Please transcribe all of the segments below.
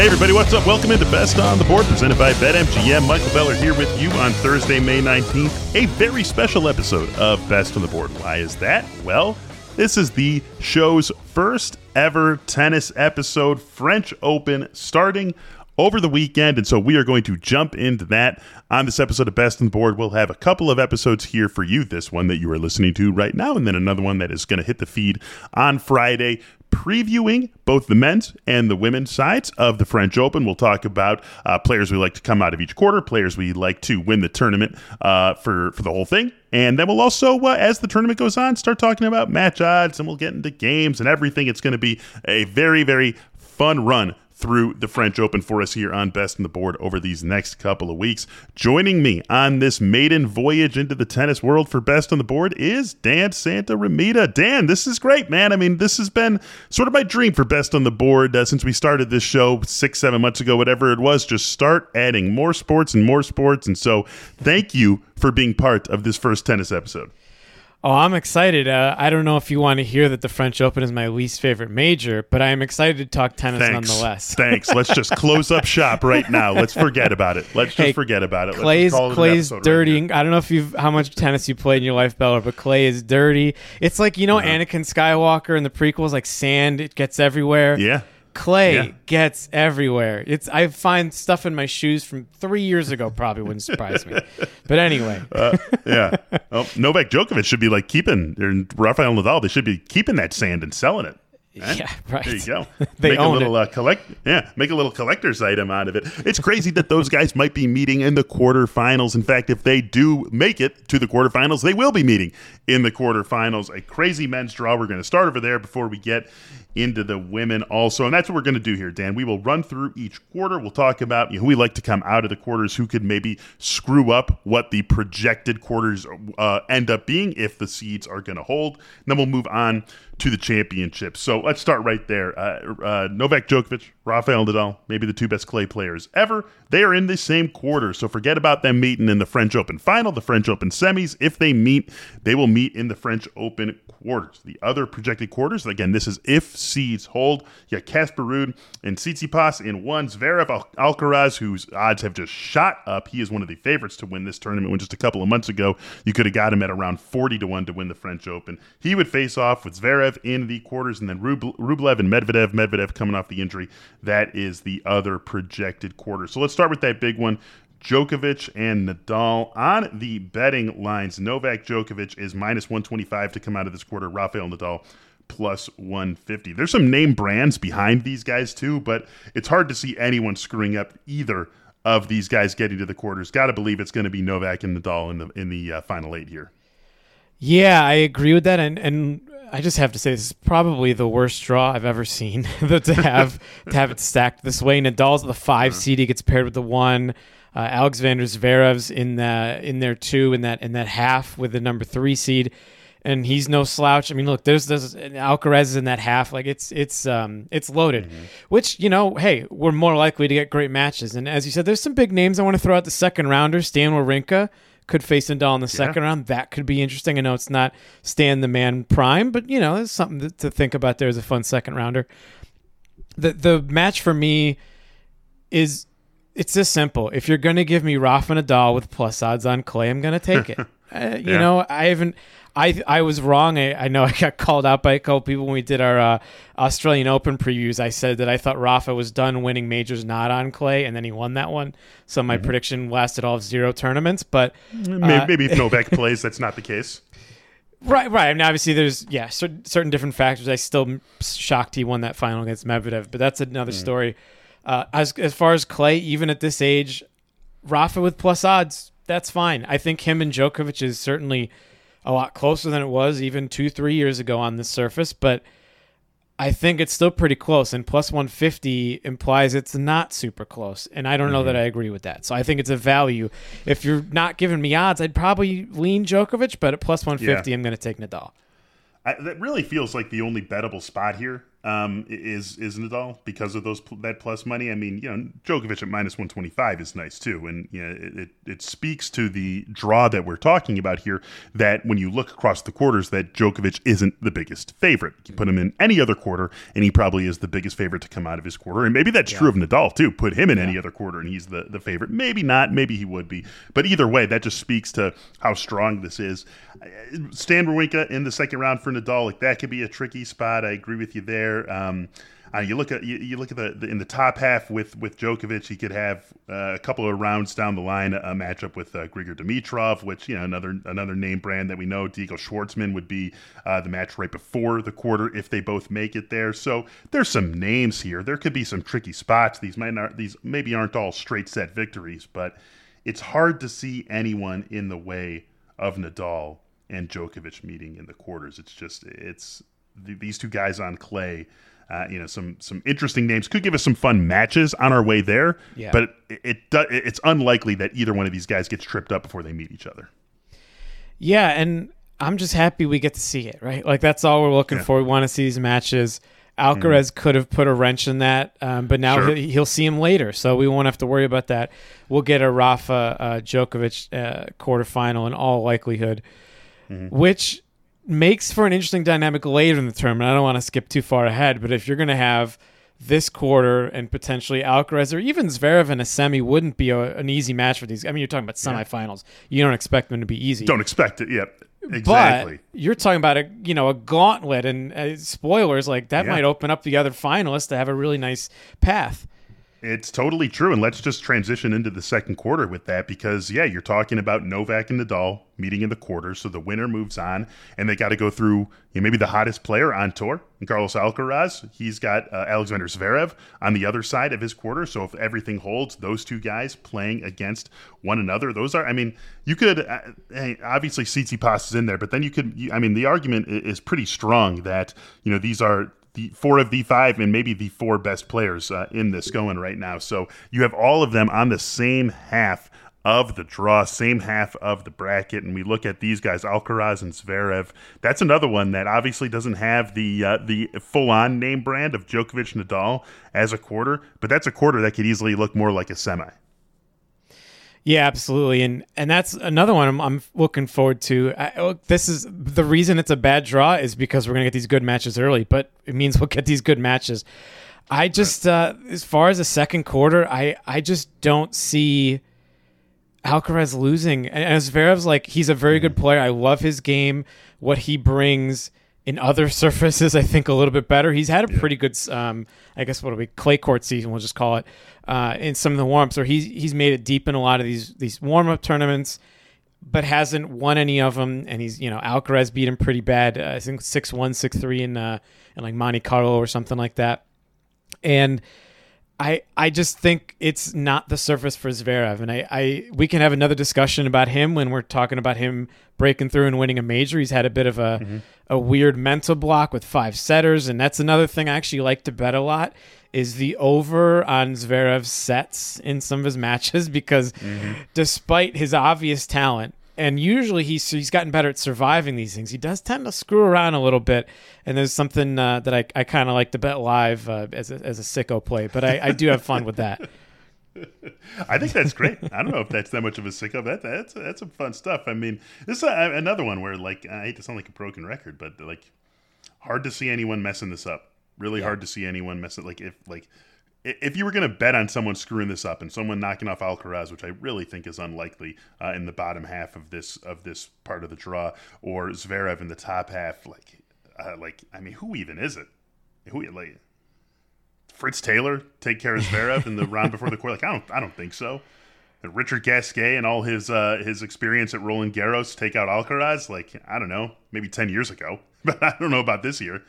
Hey, everybody, what's up? Welcome into Best on the Board, presented by BetMGM. Michael Beller here with you on Thursday, May 19th. A very special episode of Best on the Board. Why is that? Well, this is the show's first ever tennis episode, French Open, starting over the weekend. And so we are going to jump into that on this episode of Best on the Board. We'll have a couple of episodes here for you. This one that you are listening to right now, and then another one that is going to hit the feed on Friday previewing both the men's and the women's sides of the French Open. We'll talk about uh, players we like to come out of each quarter, players we like to win the tournament uh, for for the whole thing, and then we'll also, uh, as the tournament goes on, start talking about match odds, and we'll get into games and everything. It's going to be a very very fun run through the French Open for us here on Best in the Board over these next couple of weeks. Joining me on this maiden voyage into the tennis world for Best on the Board is Dan Santaromita. Dan, this is great, man. I mean, this has been sort of my dream for Best on the Board uh, since we started this show six, seven months ago, whatever it was. Just start adding more sports and more sports. And so thank you for being part of this first tennis episode. Oh, I'm excited. Uh, I don't know if you want to hear that the French Open is my least favorite major, but I am excited to talk tennis Thanks. nonetheless. Thanks. Let's just close up shop right now. Let's forget about it. Let's just Hey, forget about it. Clay's it Clay's episode right dirty. I don't know if you've how much tennis you played in your life, Beller, but Clay is dirty. It's like you know Uh-huh. Anakin Skywalker in the prequels, like sand. It gets everywhere. yeah. Clay Yeah. gets everywhere. It's I find stuff in my shoes from three years ago. Probably wouldn't surprise me. But anyway, Uh, yeah. Oh, Novak Djokovic should be like keeping, and Rafael Nadal, they should be keeping that sand and selling it. Eh? yeah, right. There you go. They make a little it. Uh, collect. Yeah, make a little collector's item out of it. It's crazy that those guys might be meeting in the quarterfinals. In fact, if they do make it to the quarterfinals, they will be meeting in the quarterfinals. A crazy men's draw. We're going to start over there before we get into the women also, and that's what we're going to do here, Dan. We will run through each quarter. We'll talk about you know, who we like to come out of the quarters, who could maybe screw up what the projected quarters uh, end up being if the seeds are going to hold. And then we'll move on to the championship. So let's start right there. Uh, uh, Novak Djokovic, Rafael Nadal, maybe the two best clay players ever. They are in the same quarter, so forget about them meeting in the French Open final, the French Open semis. If they meet, they will meet in the French Open quarters. The other projected quarters, again, this is if seeds hold. You got Casper Ruud and Tsitsipas in one. Zverev Al- Alcaraz, whose odds have just shot up. He is one of the favorites to win this tournament. When just a couple of months ago, you could have got him at around 40 to 1 to win the French Open. He would face off with Zverev in the quarters, and then Rub- Rublev and Medvedev. Medvedev coming off the injury. That is the other projected quarter. So let's start with that big one. Djokovic and Nadal on the betting lines. Novak Djokovic is minus 125 to come out of this quarter. Rafael Nadal plus 150. There's some name brands behind these guys too, but it's hard to see anyone screwing up either of these guys getting to the quarters. Got to believe it's going to be Novak and Nadal in the in the uh, final eight here. Yeah, I agree with that, and and I just have to say this is probably the worst draw I've ever seen. to have to have it stacked this way. Nadal's the 5 seed; he gets paired with the one. Uh, Alexander Zverev's in the in there too, in that in that half with the number three seed, and he's no slouch. I mean, look, there's there's Alcaraz is in that half. Like it's it's um it's loaded, which you know, hey, we're more likely to get great matches. And as you said, there's some big names I want to throw out the second rounder. Stan Wawrinka could face Nadal in the second round. That could be interesting. I know it's not Stan the man prime, but you know, there's something to, think about there as a fun second rounder. The the match for me is it's this simple. If you're gonna give me Rafa Nadal with plus odds on clay, I'm gonna take it. uh, you Yeah. know, I haven't. I I was wrong. I, I know I got called out by a couple people when we did our uh, Australian Open previews. I said that I thought Rafa was done winning majors not on clay, and then he won that one. So my prediction lasted all of zero tournaments. But Maybe, Uh, maybe if Novak plays, that's not the case. Right, right. I mean, obviously, there's yeah, certain, certain different factors. I still shocked he won that final against Medvedev, but that's another story. Uh, as as far as Clay, even at this age, Rafa with plus odds, that's fine. I think him and Djokovic is certainly a lot closer than it was even two, three years ago on this surface, but I think it's still pretty close. And plus 150 implies it's not super close. And I don't know that mm-hmm. I agree with that. So I think it's a value. If you're not giving me odds, I'd probably lean Djokovic, but at plus 150, Yeah. I'm going to take Nadal. I, that really feels like the only bettable spot here um, is is Nadal because of those that plus money. I mean, you know, Djokovic at minus one twenty five is nice too, and you know, it, it, it speaks to the draw that we're talking about here. That when you look across the quarters, that Djokovic isn't the biggest favorite. You put him in any other quarter, and he probably is the biggest favorite to come out of his quarter. And maybe that's yeah. true of Nadal too. Put him in yeah. any other quarter, and he's the the favorite. Maybe not. Maybe he would be. But either way, that just speaks to how strong this is. Stan Wawrinka in the second round for Nadal, like that could be a tricky spot. I agree with you there there. Um, uh, you look at you, you look at the, the, in the top half with with Djokovic, he could have uh, a couple of rounds down the line a matchup with uh, Grigor Dimitrov, which you know another another name brand that we know. Diego Schwartzman would be uh, the match right before the quarter if they both make it there. So there's some names here. There could be some tricky spots. These might not these maybe aren't all straight set victories, but it's hard to see anyone in the way of Nadal and Djokovic meeting in the quarters. It's just it's these two guys on clay. Uh, you know, some some interesting names could give us some fun matches on our way there. Yeah. But it, it it's unlikely that either one of these guys gets tripped up before they meet each other. Yeah, and I'm just happy we get to see it. Right, like that's all we're looking yeah. for. We want to see these matches. Alcaraz mm. could have put a wrench in that, um, but now sure. he'll, he'll, see him later, so we won't have to worry about that. We'll get a Rafa uh, Djokovic uh, quarterfinal in all likelihood, mm-hmm. which makes for an interesting dynamic later in the tournament. I don't want to skip too far ahead, but if you're going to have this quarter and potentially Alcaraz or even Zverev in a semi wouldn't be a, an easy match for these. I mean, you're talking about semifinals. Yeah. You don't expect them to be easy. Don't expect it. Yep. exactly. But you're talking about a you know a gauntlet and uh, spoilers like that yeah. might open up the other finalists to have a really nice path. It's totally true. And let's just transition into the second quarter with that because, yeah, you're talking about Novak and Nadal meeting in the quarter. So the winner moves on, and they got to go through you know, maybe the hottest player on tour, Carlos Alcaraz. He's got uh, Alexander Zverev on the other side of his quarter. So if everything holds, those two guys playing against one another, those are, I mean, you could, uh, obviously, Tsitsipas is in there, but then you could, you, I mean, the argument is pretty strong that, you know, these are the four of the five and maybe the four best players uh, in this going right now. So you have all of them on the same half of the draw, same half of the bracket, and we look at these guys, Alcaraz and Zverev. That's another one that obviously doesn't have the uh, the full on name brand of Djokovic Nadal as a quarter, but that's a quarter that could easily look more like a semi. Yeah, absolutely, and and that's another one I'm, I'm looking forward to. I, look, this is the reason it's a bad draw is because we're gonna get these good matches early, but it means we'll get these good matches. I just, uh, as far as the second quarter, I I just don't see Alcaraz losing. And as Zverev's like, he's a very good player. I love his game, what he brings in other surfaces, I think a little bit better. He's had a pretty good, um, I guess what will be clay court season, we'll just call it, uh, in some of the warm ups. Or he's he's made it deep in a lot of these these warm up tournaments, but hasn't won any of them. And he's you know Alcaraz beat him pretty bad. Uh, I think six one six three in uh, in like Monte Carlo or something like that. And I I just think it's not the surface for Zverev, and I, I we can have another discussion about him when we're talking about him breaking through and winning a major. He's had a bit of a mm-hmm. A weird mental block with five setters, and that's another thing I actually like to bet a lot is the over on Zverev's sets in some of his matches because mm-hmm. despite his obvious talent, and usually he's he's gotten better at surviving these things. He does tend to screw around a little bit, and there's something uh, that I, I kind of like to bet live uh, as a, as a sicko play, but I, I do have fun with that. I think that's great. I don't know if that's that much of a sicko. That that's that's some fun stuff. I mean, this is a, another one where like I hate to sound like a broken record, but like hard to see anyone messing this up. Really yeah. hard to see anyone messing like if like if you were going to bet on someone screwing this up and someone knocking off Alcaraz, which I really think is unlikely uh, in the bottom half of this of this part of the draw, or Zverev in the top half, like, uh, like I mean, who even is it? Who like Fritz Taylor take care of Zverev in the round before the court? Like, I don't, I don't think so. And Richard Gasquet and all his uh, his experience at Roland Garros take out Alcaraz, like I don't know, maybe ten years ago, but I don't know about this year.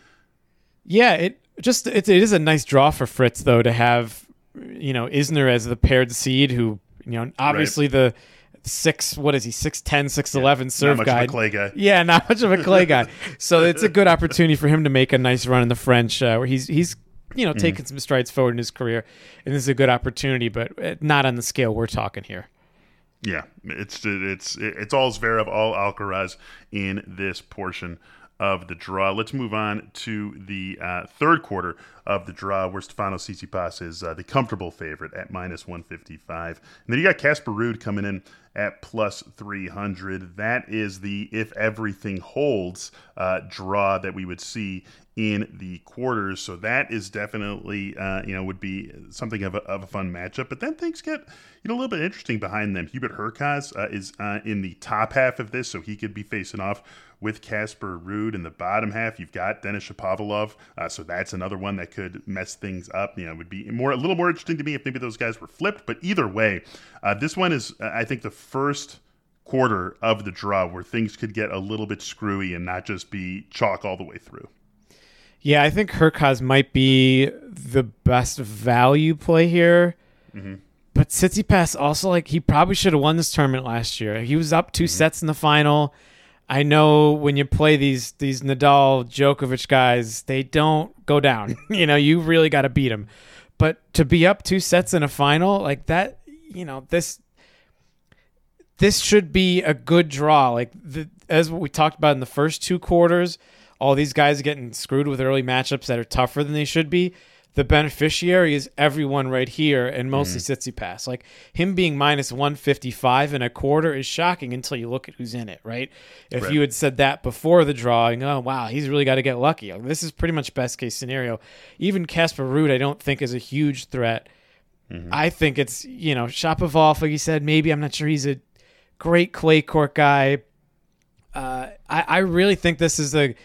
Yeah, it just it, it is a nice draw for Fritz though to have you know Isner as the paired seed who you know obviously right. the six what is he six ten six eleven yeah, serve guy. clay guy yeah not much of a clay guy so it's a good opportunity for him to make a nice run in the French uh, where he's he's you know taking mm. some strides forward in his career and this is a good opportunity but uh, not on the scale we're talking here yeah it's it's it's all Zverev all Alcaraz in this portion of the draw. Let's move on to the uh, third quarter of the draw, where Stefano Tsitsipas is uh, the comfortable favorite at minus 155. And then you got Casper Ruud coming in at plus 300. That is the if everything holds uh, draw that we would see in the quarters. So that is definitely, uh, you know, would be something of a, of a fun matchup. But then things get, you know, a little bit interesting behind them. Hubert Hurkacz uh, is uh, in the top half of this, so he could be facing off with Casper Ruud in the bottom half. You've got Denis Shapovalov, uh, so that's another one that could mess things up. You know, would be more a little more interesting to me if maybe those guys were flipped. But either way, uh, this one is, uh, I think, the first quarter of the draw where things could get a little bit screwy and not just be chalk all the way through. Yeah, I think Hurkacz might be the best value play here. Mm-hmm. But Tsitsipas also like he probably should have won this tournament last year. He was up 2 mm-hmm. sets in the final. I know when you play these these Nadal, Djokovic guys, they don't go down. you know, you really got to beat them. But to be up two sets in a final like that, you know, this this should be a good draw. Like the, as we talked about in the first two quarters, all these guys are getting screwed with early matchups that are tougher than they should be the beneficiary is everyone right here and mostly mm. Pass. Like him being minus 155 and a quarter is shocking until you look at who's in it, right? If right. you had said that before the drawing, oh wow, he's really got to get lucky. Like, this is pretty much best case scenario. Even Casper Ruud, I don't think is a huge threat. Mm-hmm. I think it's, you know, Shapovalov, like you said, maybe I'm not sure he's a great clay court guy. Uh, I, I really think this is a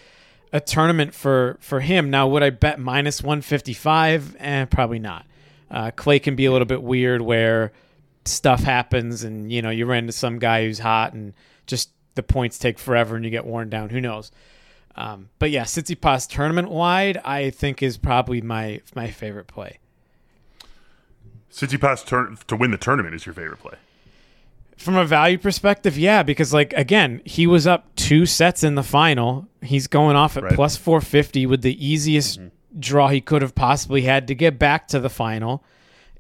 a tournament for for him. Now, would I bet minus one fifty five? Eh, probably not. Uh, clay can be a little bit weird where stuff happens and you know you run into some guy who's hot and just the points take forever and you get worn down. Who knows? Um, but yeah, Tsitsipas tournament wide, I think is probably my my favorite play. Tsitsipas tur- to win the tournament is your favorite play from a value perspective, yeah, because like again, he was up two sets in the final. He's going off at right. plus 450 with the easiest mm-hmm. draw he could have possibly had to get back to the final.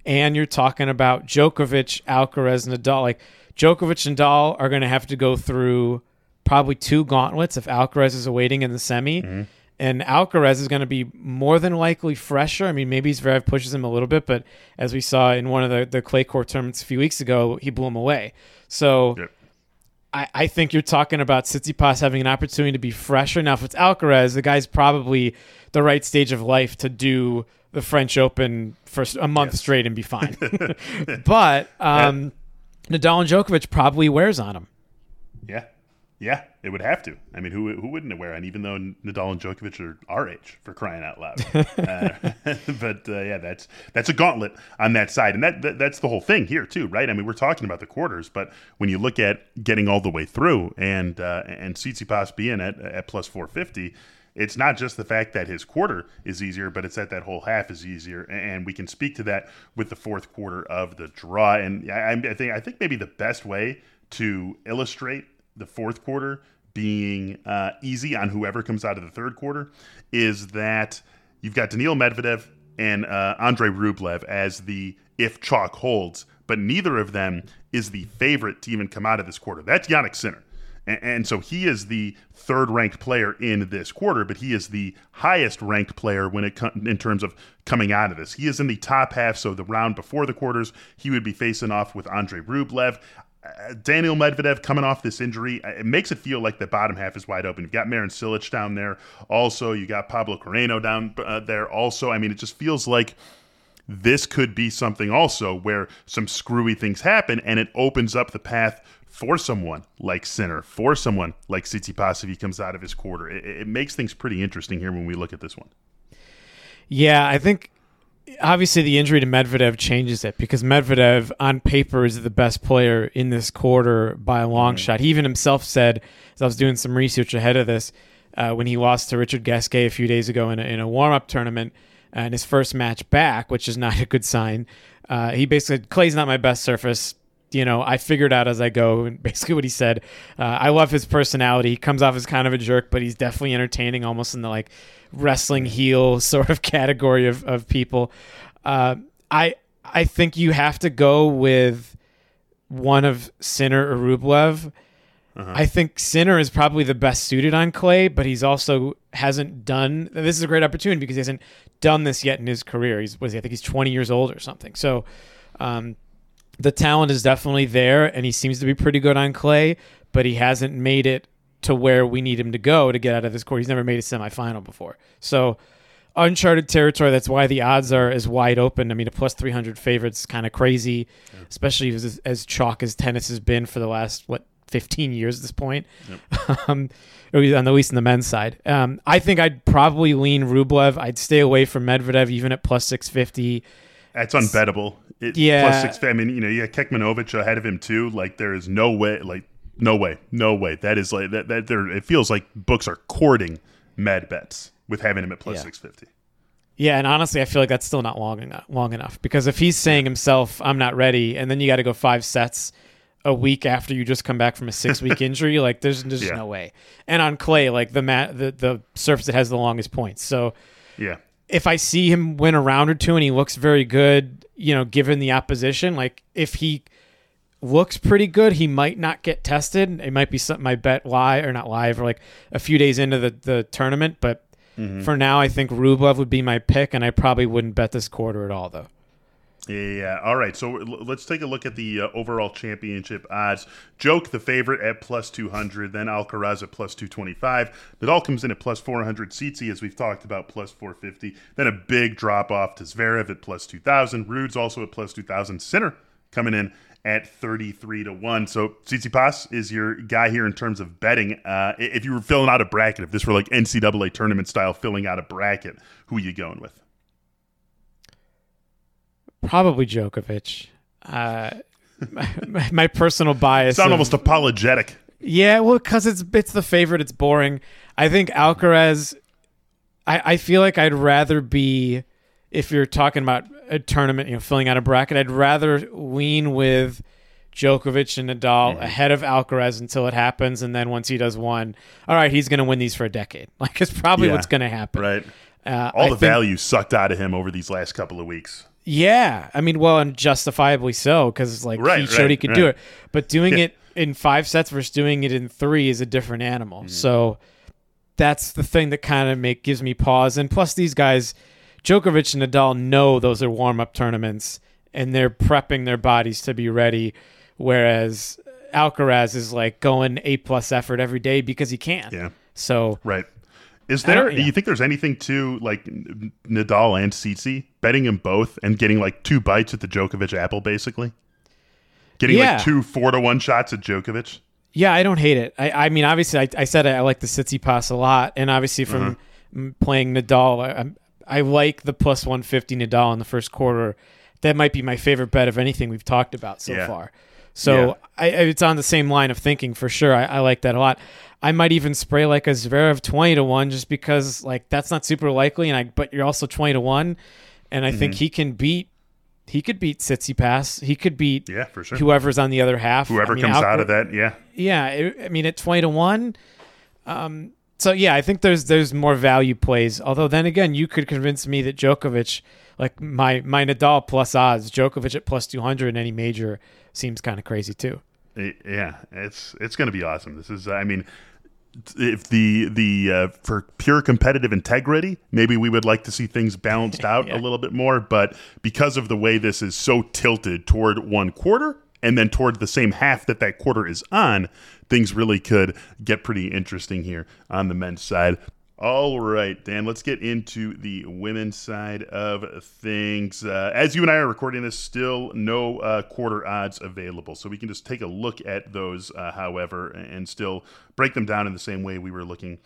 And you're talking about Djokovic, Alcaraz, Nadal. Like Djokovic and Nadal are going to have to go through probably two gauntlets if Alcaraz is awaiting in the semi. Mm-hmm and Alcaraz is going to be more than likely fresher. I mean, maybe Zverev pushes him a little bit, but as we saw in one of the, the clay court tournaments a few weeks ago, he blew him away. So yep. I, I think you're talking about Tsitsipas having an opportunity to be fresher. Now, if it's Alcaraz, the guy's probably the right stage of life to do the French Open for a month yes. straight and be fine. but um, Nadal and Djokovic probably wears on him. Yeah. It would have to. I mean, who who wouldn't wear? And even though Nadal and Djokovic are our age, for crying out loud. uh, but uh, yeah, that's that's a gauntlet on that side, and that, that, that's the whole thing here too, right? I mean, we're talking about the quarters, but when you look at getting all the way through, and uh, and Tsitsipas being at at plus four fifty. It's not just the fact that his quarter is easier, but it's that that whole half is easier, and we can speak to that with the fourth quarter of the draw. And I, I think I think maybe the best way to illustrate the fourth quarter being uh, easy on whoever comes out of the third quarter is that you've got Daniil Medvedev and uh, Andrey Rublev as the if chalk holds, but neither of them is the favorite to even come out of this quarter. That's Jannik Sinner. And, and so he is the third ranked player in this quarter, but he is the highest ranked player when it in terms of coming out of this. He is in the top half, so the round before the quarters, he would be facing off with Andrey Rublev. Daniil Medvedev coming off this injury, uh, it makes it feel like the bottom half is wide open. You've got Marin Cilic down there. Also, you got Pablo Carreno down uh, there. Also, I mean, it just feels like this could be something also where some screwy things happen and it opens up the path for someone like Sinner, for someone like Tsitsipas if he comes out of his quarter. It, it makes things pretty interesting here when we look at this one. Yeah, I think obviously the injury to Medvedev changes it because Medvedev on paper is the best player in this quarter by a long mm-hmm. shot. He even himself said, as I was doing some research ahead of this, uh, when he lost to Richard Gasquet a few days ago in a, in a warm up tournament and his first match back, which is not a good sign. Uh, he basically said, Clay's not my best surface. You know, I figured out as I go. And basically, what he said, uh, I love his personality. He comes off as kind of a jerk, but he's definitely entertaining, almost in the like wrestling heel sort of category of, of people. Uh, I I think you have to go with one of Sinner or Rublev. I think Sinner is probably the best suited on clay, but he's also hasn't done. This is a great opportunity because he hasn't done this yet in his career. He's was he, I think he's 20 years old or something. So, um, the talent is definitely there, and he seems to be pretty good on clay, but he hasn't made it to where we need him to go to get out of this court. He's never made a semifinal before, so uncharted territory. That's why the odds are as wide open. I mean, a plus 300 favorite's kind of crazy, yeah. especially as, as chalk as tennis has been for the last what 15 years at this point, yep. um, on the least in the men's side. Um, I think I'd probably lean Rublev. I'd stay away from Medvedev even at plus 650. That's unbettable. It, yeah. Plus six. I mean, you know, you got Kecmanovic ahead of him too. Like there is no way. Like no way. No way. That is like that. That there. It feels like books are courting mad bets with having him at plus yeah. 650. Yeah, and honestly, I feel like that's still not long enough. Long enough because if he's saying himself, "I'm not ready," and then you got to go five sets a week after you just come back from a six week injury. Like there's there's yeah. no way. And on clay, like the mat the, the surface that has the longest points. So yeah. If I see him win a round or two and he looks very good, you know, given the opposition, like if he looks pretty good, he might not get tested. It might be something I bet live or not live or like a few days into the, the tournament. But mm-hmm. for now, I think Rublev would be my pick, and I probably wouldn't bet this quarter at all, though. Yeah. All right. So let's take a look at the uh, overall championship odds. Joke, the favorite, at plus 200. Then Alcaraz at plus 225. Nadal comes in at plus 400. Tsitsi, as we've talked about, plus 450. Then a big drop off to Zverev at plus 2,000. Ruud's also at plus 2,000. Sinner coming in at 33 to 1. So Tsitsipas is your guy here in terms of betting. Uh, if you were filling out a bracket, if this were like NCAA tournament style filling out a bracket, who are you going with? Probably Djokovic. Uh, my, my, personal bias. Sound of, almost apologetic. Yeah, well, because it's it's the favorite. It's boring. I think Alcaraz. I I feel like I'd rather be if you're talking about a tournament, you know, filling out a bracket. I'd rather lean with Djokovic and Nadal mm-hmm. ahead of Alcaraz until it happens, and then once he does one, all right, he's going to win these for a decade. Like it's probably yeah, what's going to happen. Right. Uh, All I the think, value sucked out of him over these last couple of weeks. Yeah, I mean, well, and justifiably so because like right, he showed right, he could right. do it, but doing yeah. it in five sets versus doing it in three is a different animal. Mm-hmm. So that's the thing that kind of make gives me pause. And plus, these guys, Djokovic and Nadal, know those are warm up tournaments, and they're prepping their bodies to be ready. Whereas Alcaraz is like going a plus effort every day because he can. Yeah. So right. Is there? Do you think there's anything to like Nadal and Tsitsi betting them both and getting like two bites at the Djokovic apple, basically? Getting yeah. like two four to one shots at Djokovic. Yeah, I don't hate it. I, I mean, obviously, I, I said I, like the Tsitsipas a lot, and obviously from uh-huh. playing Nadal, I, I like the plus one fifty Nadal in the first quarter. That might be my favorite bet of anything we've talked about so yeah. far. So yeah. I, it's on the same line of thinking for sure. I, I like that a lot. I might even spray like a Zverev twenty to one just because like that's not super likely, and I but you're also twenty to one, and I mm-hmm. think he can beat. He could beat Tsitsipas. He could beat yeah for sure whoever's on the other half. Whoever I mean, comes out of that, yeah, yeah. I mean, at twenty to one, um, so yeah, I think there's there's more value plays. Although then again, you could convince me that Djokovic, like my my Nadal plus odds, Djokovic at plus two hundred in any major seems kind of crazy too. Yeah, it's it's going to be awesome. This is, I mean, if the the uh, for pure competitive integrity, maybe we would like to see things balanced out yeah. a little bit more. But because of the way this is so tilted toward one quarter and then toward the same half that that quarter is on, things really could get pretty interesting here on the men's side. All right, Dan, let's get into the women's side of things. Uh, as you and I are recording this, still no uh, quarter odds available. So we can just take a look at those, uh, however, and still break them down in the same way we were looking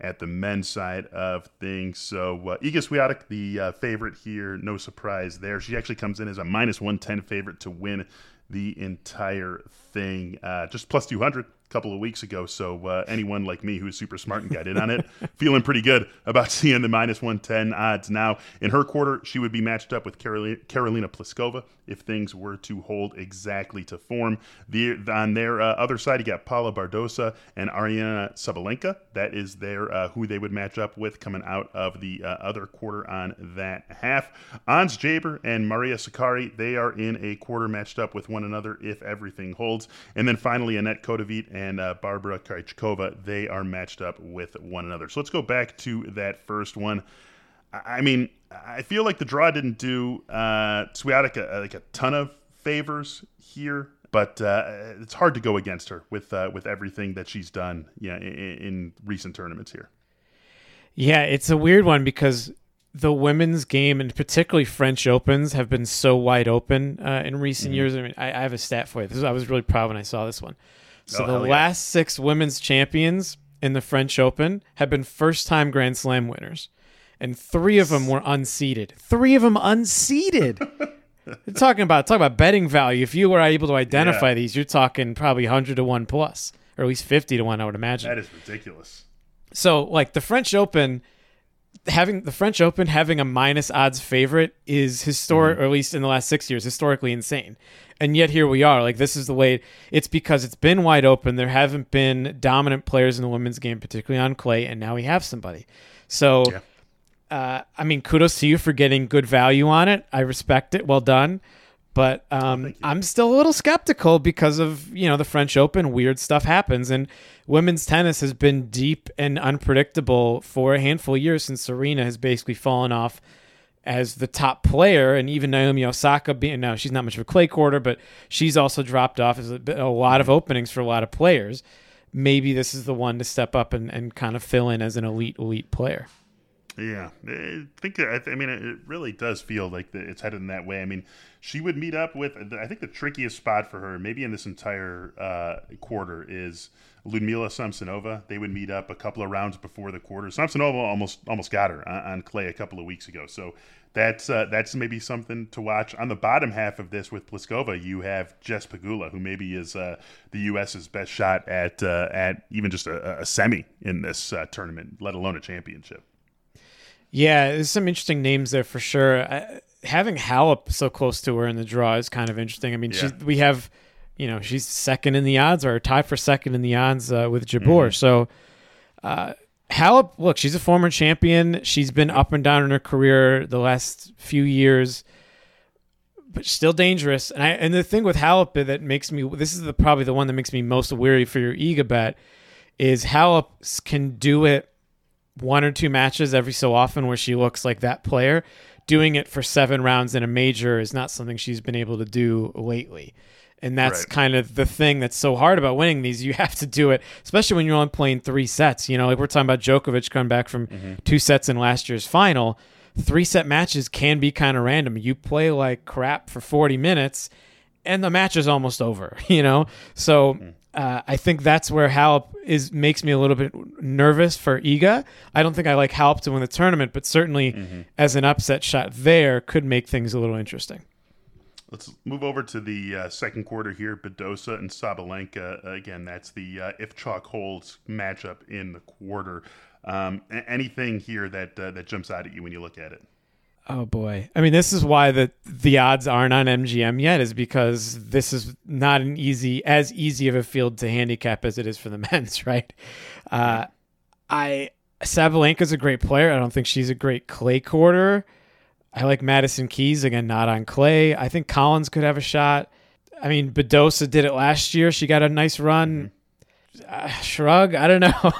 at the men's side of things. So uh, Iga Swiatek, the uh, favorite here, no surprise there. She actually comes in as a minus 110 favorite to win the entire thing, uh, just plus 200 couple of weeks ago. So uh, anyone like me who's super smart and got in on it, feeling pretty good about seeing the minus 110 odds now. In her quarter, she would be matched up with Karolina, Pliskova if things were to hold exactly to form. The, on their uh, other side, you got Paula Badosa and Aryna Sabalenka. That is their uh, who they would match up with coming out of the uh, other quarter on that half. Ons Jabeur and Maria Sakkari, they are in a quarter matched up with one another if everything holds. And then finally, Anett Kontaveit and uh, Barbara Krejcikova, they are matched up with one another. So let's go back to that first one. I mean, I feel like the draw didn't do uh, Swiatek like a ton of favors here, but uh, it's hard to go against her with uh, with everything that she's done, yeah, in, in recent tournaments here. Yeah, it's a weird one because the women's game and particularly French Opens have been so wide open uh, in recent mm-hmm. years. I mean, I, I, have a stat for you. This is, I was really proud when I saw this one. So oh, the last six women's champions in the French Open have been first-time Grand Slam winners, and three of them were unseeded. Three of them unseeded. talking about talk about betting value. If you were able to identify yeah. these, you're talking probably hundred to one plus, or at least fifty to one. I would imagine. That is ridiculous. So, like the French Open having the French Open having a minus odds favorite is historic, mm-hmm. or at least in the last six years, historically insane. And yet here we are. Like this is the way. It's because it's been wide open. There haven't been dominant players in the women's game, particularly on clay, and now we have somebody. So, yeah. uh, I mean, kudos to you for getting good value on it. I respect it. Well done. But um, oh, I'm still a little skeptical because of you know the French Open. Weird stuff happens, and women's tennis has been deep and unpredictable for a handful of years since Serena has basically fallen off as the top player, and even Naomi Osaka being now she's not much of a clay quarter, but she's also dropped off. There's a, a lot of openings for a lot of players. Maybe this is the one to step up and, and kind of fill in as an elite elite player. Yeah, I think I mean it really does feel like it's headed in that way. I mean, she would meet up with. I think the trickiest spot for her, maybe in this entire uh, quarter, is Ludmila Samsonova. They would meet up a couple of rounds before the quarter. Samsonova almost almost got her on, on clay a couple of weeks ago. So that's uh, that's maybe something to watch. On the bottom half of this with Pliskova, you have Jess Pegula, who maybe is uh, the U.S.'s best shot at uh, at even just a, a semi in this uh, tournament, let alone a championship. Yeah, there's some interesting names there for sure. I, having Halep so close to her in the draw is kind of interesting. I mean, yeah. we have, you know, she's second in the odds or tied for second in the odds uh, with Jabeur. Mm-hmm. So, uh, Halep, look, she's a former champion. She's been up and down in her career the last few years, but still dangerous. And I and the thing with Halep that makes me this is the probably the one that makes me most weary for your Iga bet is Halep can do it one or two matches every so often where she looks like that player doing it for seven rounds in a major is not something she's been able to do lately. And that's right. kind of the thing that's so hard about winning these. You have to do it, especially when you're only playing three sets. You know, like we're talking about Djokovic coming back from mm-hmm. two sets in last year's final. Three set matches can be kind of random. You play like crap for 40 minutes and the match is almost over, you know? So mm uh, I think that's where Halep is makes me a little bit nervous for Iga. I don't think I like Halep to win the tournament, but certainly mm-hmm. as an upset shot there could make things a little interesting. Let's move over to the uh, second quarter here. Badosa and Sabalenka. Again, that's the uh, if chalk holds matchup in the quarter. Um, anything here that uh, that jumps out at you when you look at it? Oh boy. I mean, this is why the the odds aren't on MGM yet is because this is not an easy as easy of a field to handicap as it is for the men's, right? Uh, I Sabalenka's a great player. I don't think she's a great clay quarter. I like Madison Keys again, not on clay. I think Collins could have a shot. I mean, Badosa did it last year. She got a nice run. Uh, shrug. I don't know.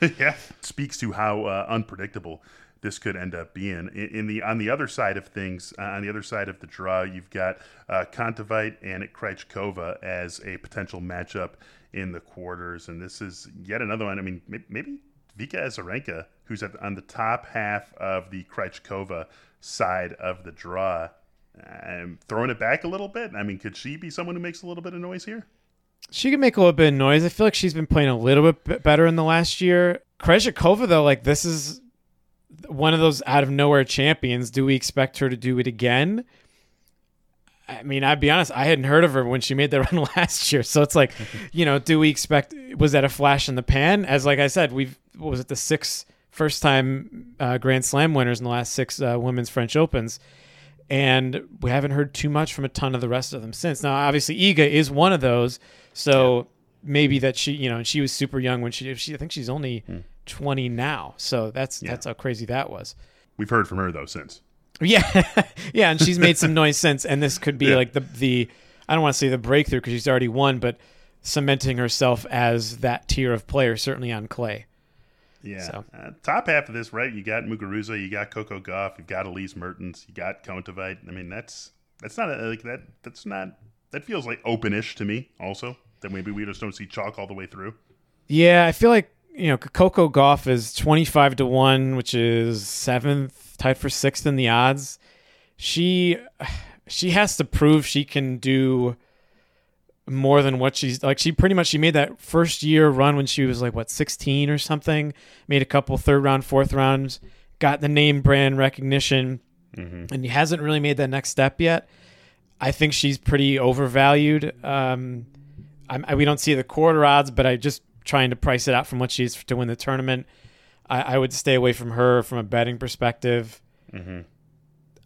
yeah, speaks to how uh, unpredictable this could end up being. In, in the on the other side of things, uh, on the other side of the draw, you've got uh, Kontaveit and Krejcikova as a potential matchup in the quarters, and this is yet another one. I mean, maybe Vika Azarenka, who's at, on the top half of the Krejcikova side of the draw, I'm throwing it back a little bit. I mean, could she be someone who makes a little bit of noise here? She can make a little bit of noise. I feel like she's been playing a little bit better in the last year. Krejcikova, though, like this is one of those out of nowhere champions. Do we expect her to do it again? I mean, I'd be honest, I hadn't heard of her when she made the run last year. So it's like, you know, do we expect, was that a flash in the pan? As like I said, we've, was it the six first time uh, Grand Slam winners in the last six uh, women's French Opens? And we haven't heard too much from a ton of the rest of them since. Now, obviously, Iga is one of those. So yeah. maybe that she, you know, she was super young when she, she I think she's only. Hmm 20 now. So that's yeah. that's how crazy that was. We've heard from her though since. Yeah, yeah, and she's made some noise since. And this could be yeah. like the the I don't want to say the breakthrough because she's already won, but cementing herself as that tier of player, certainly on clay. Yeah. So. Uh, top half of this, right? You got Muguruza, you got Coco Gauff, you've got Elise Mertens, you got Kontaveit. I mean, that's that's not a, like that. That's not that feels like openish to me. Also, that maybe we just don't see chalk all the way through. Yeah, I feel like you know Coco Gauff is twenty five to one, which is seventh, tied for sixth in the odds. She she has to prove she can do more than what she's like she pretty much she made that first year run when she was like what 16 or something made a couple third round fourth rounds got the name brand recognition Mhm. and he hasn't really made that next step yet i think she's pretty overvalued um I, we don't see the quarter odds but i just trying to price it out from what she's to win the tournament i, I would stay away from her from a betting perspective Mhm.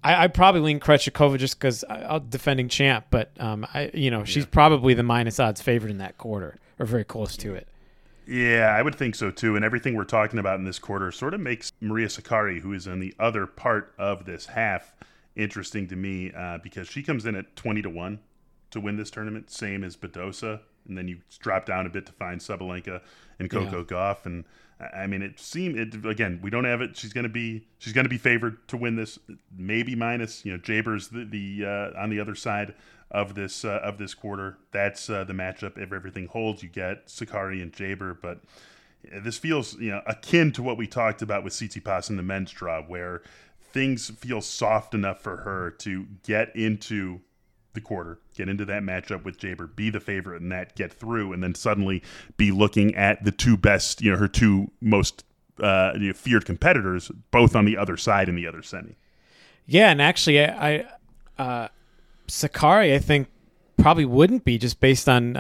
I, I probably lean Krejcikova just because I'm defending champ, but um, I you know she's probably the minus odds favorite in that quarter or very close to it. Yeah, I would think so too. And everything we're talking about in this quarter sort of makes Maria Sakkari, who is in the other part of this half, interesting to me uh, because she comes in at 20 to 1 to win this tournament, same as Badosa. And then you drop down a bit to find Sabalenka and Coco Yeah. Gauff. And I mean, it seemed it again. We don't have it. She's going to be she's going to be favored to win this. Maybe minus you know Jabeur's the, the uh, on the other side of this uh, of this quarter. That's uh, the matchup. If everything holds, you get Sakkari and Jabeur. But this feels you know akin to what we talked about with Tsitsipas in the men's draw, where things feel soft enough for her to get into the quarter, get into that matchup with Jabeur, be the favorite in that, get through, and then suddenly be looking at the two best, you know, her two most uh, you know, feared competitors, both on the other side in the other semi. Yeah, and actually, I, I uh, Sakkari, I think probably wouldn't be just based on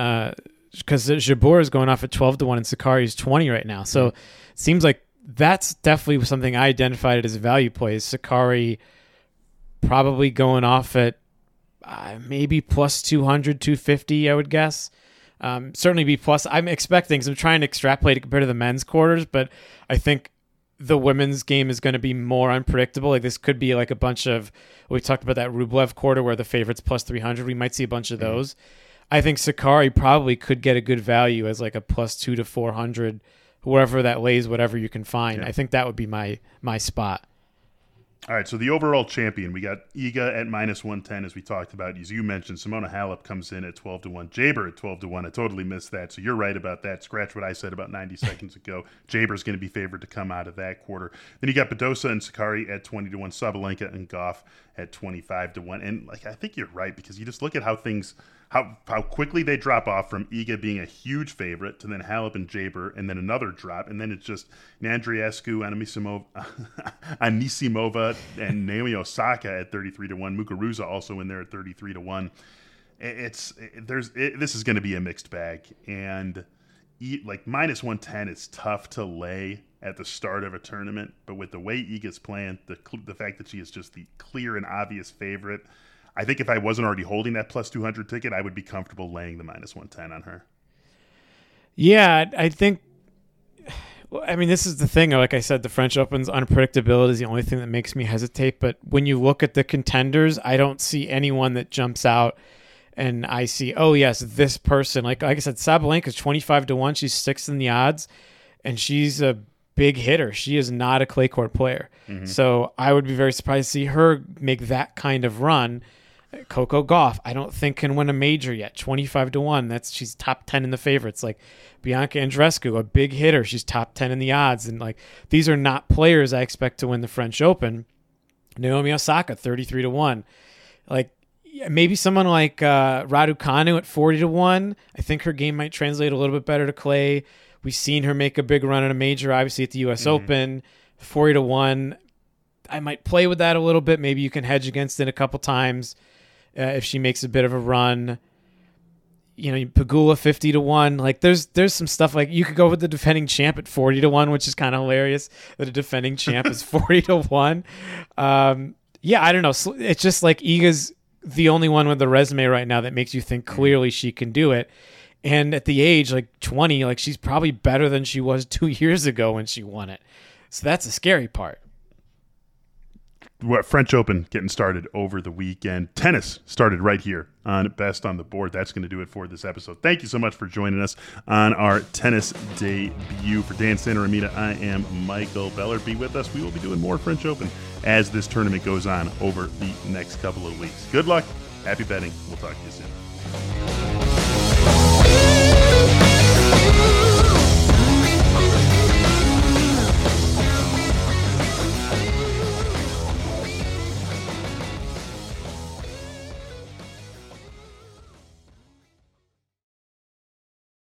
because Jabeur is going off at twelve to one and Sakkari is twenty right now. So it seems like that's definitely something I identified as a value play. Is Sakkari probably going off at uh, maybe plus 200, 250, I would guess. Um, certainly be plus. I'm expecting, I'm trying to extrapolate it compared to the men's quarters, but I think the women's game is going to be more unpredictable. Like this could be like a bunch of we talked about that Rublev quarter where the favorites plus 300. We might see a bunch of those. I think Sakkari probably could get a good value as like a plus 2 to 400 wherever that lays whatever you can find. Yeah. I think that would be my my spot. All right, so the overall champion, we got Iga at minus 110, as we talked about. As you mentioned, Simona Halep comes in at 12 to 1. Jabeur at 12 to 1. I totally missed that. So you're right about that. Scratch what I said about 90 seconds ago. Jabeur's going to be favored to come out of that quarter. Then you got Badosa and Sakkari at 20 to 1. Sabalenka and Gauff at 25 to 1. And like I think you're right because you just look at how things how how quickly they drop off from Iga being a huge favorite to then Halep and Jabeur and then another drop. And then it's just Andreescu, Anisimova, Anisimova and Naomi Osaka at 33 to 1, Muguruza also in there at 33 to 1. It's it, there's it, this is going to be a mixed bag. And like minus 110 is tough to lay at the start of a tournament, but with the way Iga's playing, the the fact that she is just the clear and obvious favorite, I think if I wasn't already holding that plus 200 ticket, I would be comfortable laying the minus 110 on her. Yeah, I think. well, I mean, this is the thing. Like I said, the French Open's unpredictability is the only thing that makes me hesitate. But when you look at the contenders, I don't see anyone that jumps out, and I see, oh yes, this person. Like like I said, Sabalenka's twenty five to one. She's sixth in the odds, and she's a big hitter. She is not a clay court player. Mm-hmm. So I would be very surprised to see her make that kind of run. Coco Gauff, I don't think can win a major yet. Twenty five to one. That's she's top ten in the favorites. Like Bianca Andreescu, a big hitter. She's top ten in the odds. And like these are not players I expect to win the French Open. Naomi Osaka, thirty three to one. Like maybe someone like uh, Raducanu at forty to one. I think her game might translate a little bit better to clay. We've seen her make a big run at a major, obviously at the U.S. Open, forty to one. I might play with that a little bit. Maybe you can hedge against it a couple times uh, if she makes a bit of a run. You know, Pegula fifty to one. Like there's there's some stuff like you could go with the defending champ at forty to one, which is kind of hilarious that a defending champ is forty to one. Um, yeah, I don't know. It's just like Iga's the only one with the resume right now that makes you think clearly she can do it. And at the age like twenty, like she's probably better than she was two years ago when she won it. So that's the scary part. French Open getting started over the weekend. Tennis started right here on Best on the Board. That's going to do it for this episode. Thank you so much for joining us on our tennis debut. For Dan Santaromita, I am Michael Beller. Be with us. We will be doing more French Open as this tournament goes on over the next couple of weeks. Good luck. Happy betting. We'll talk to you soon.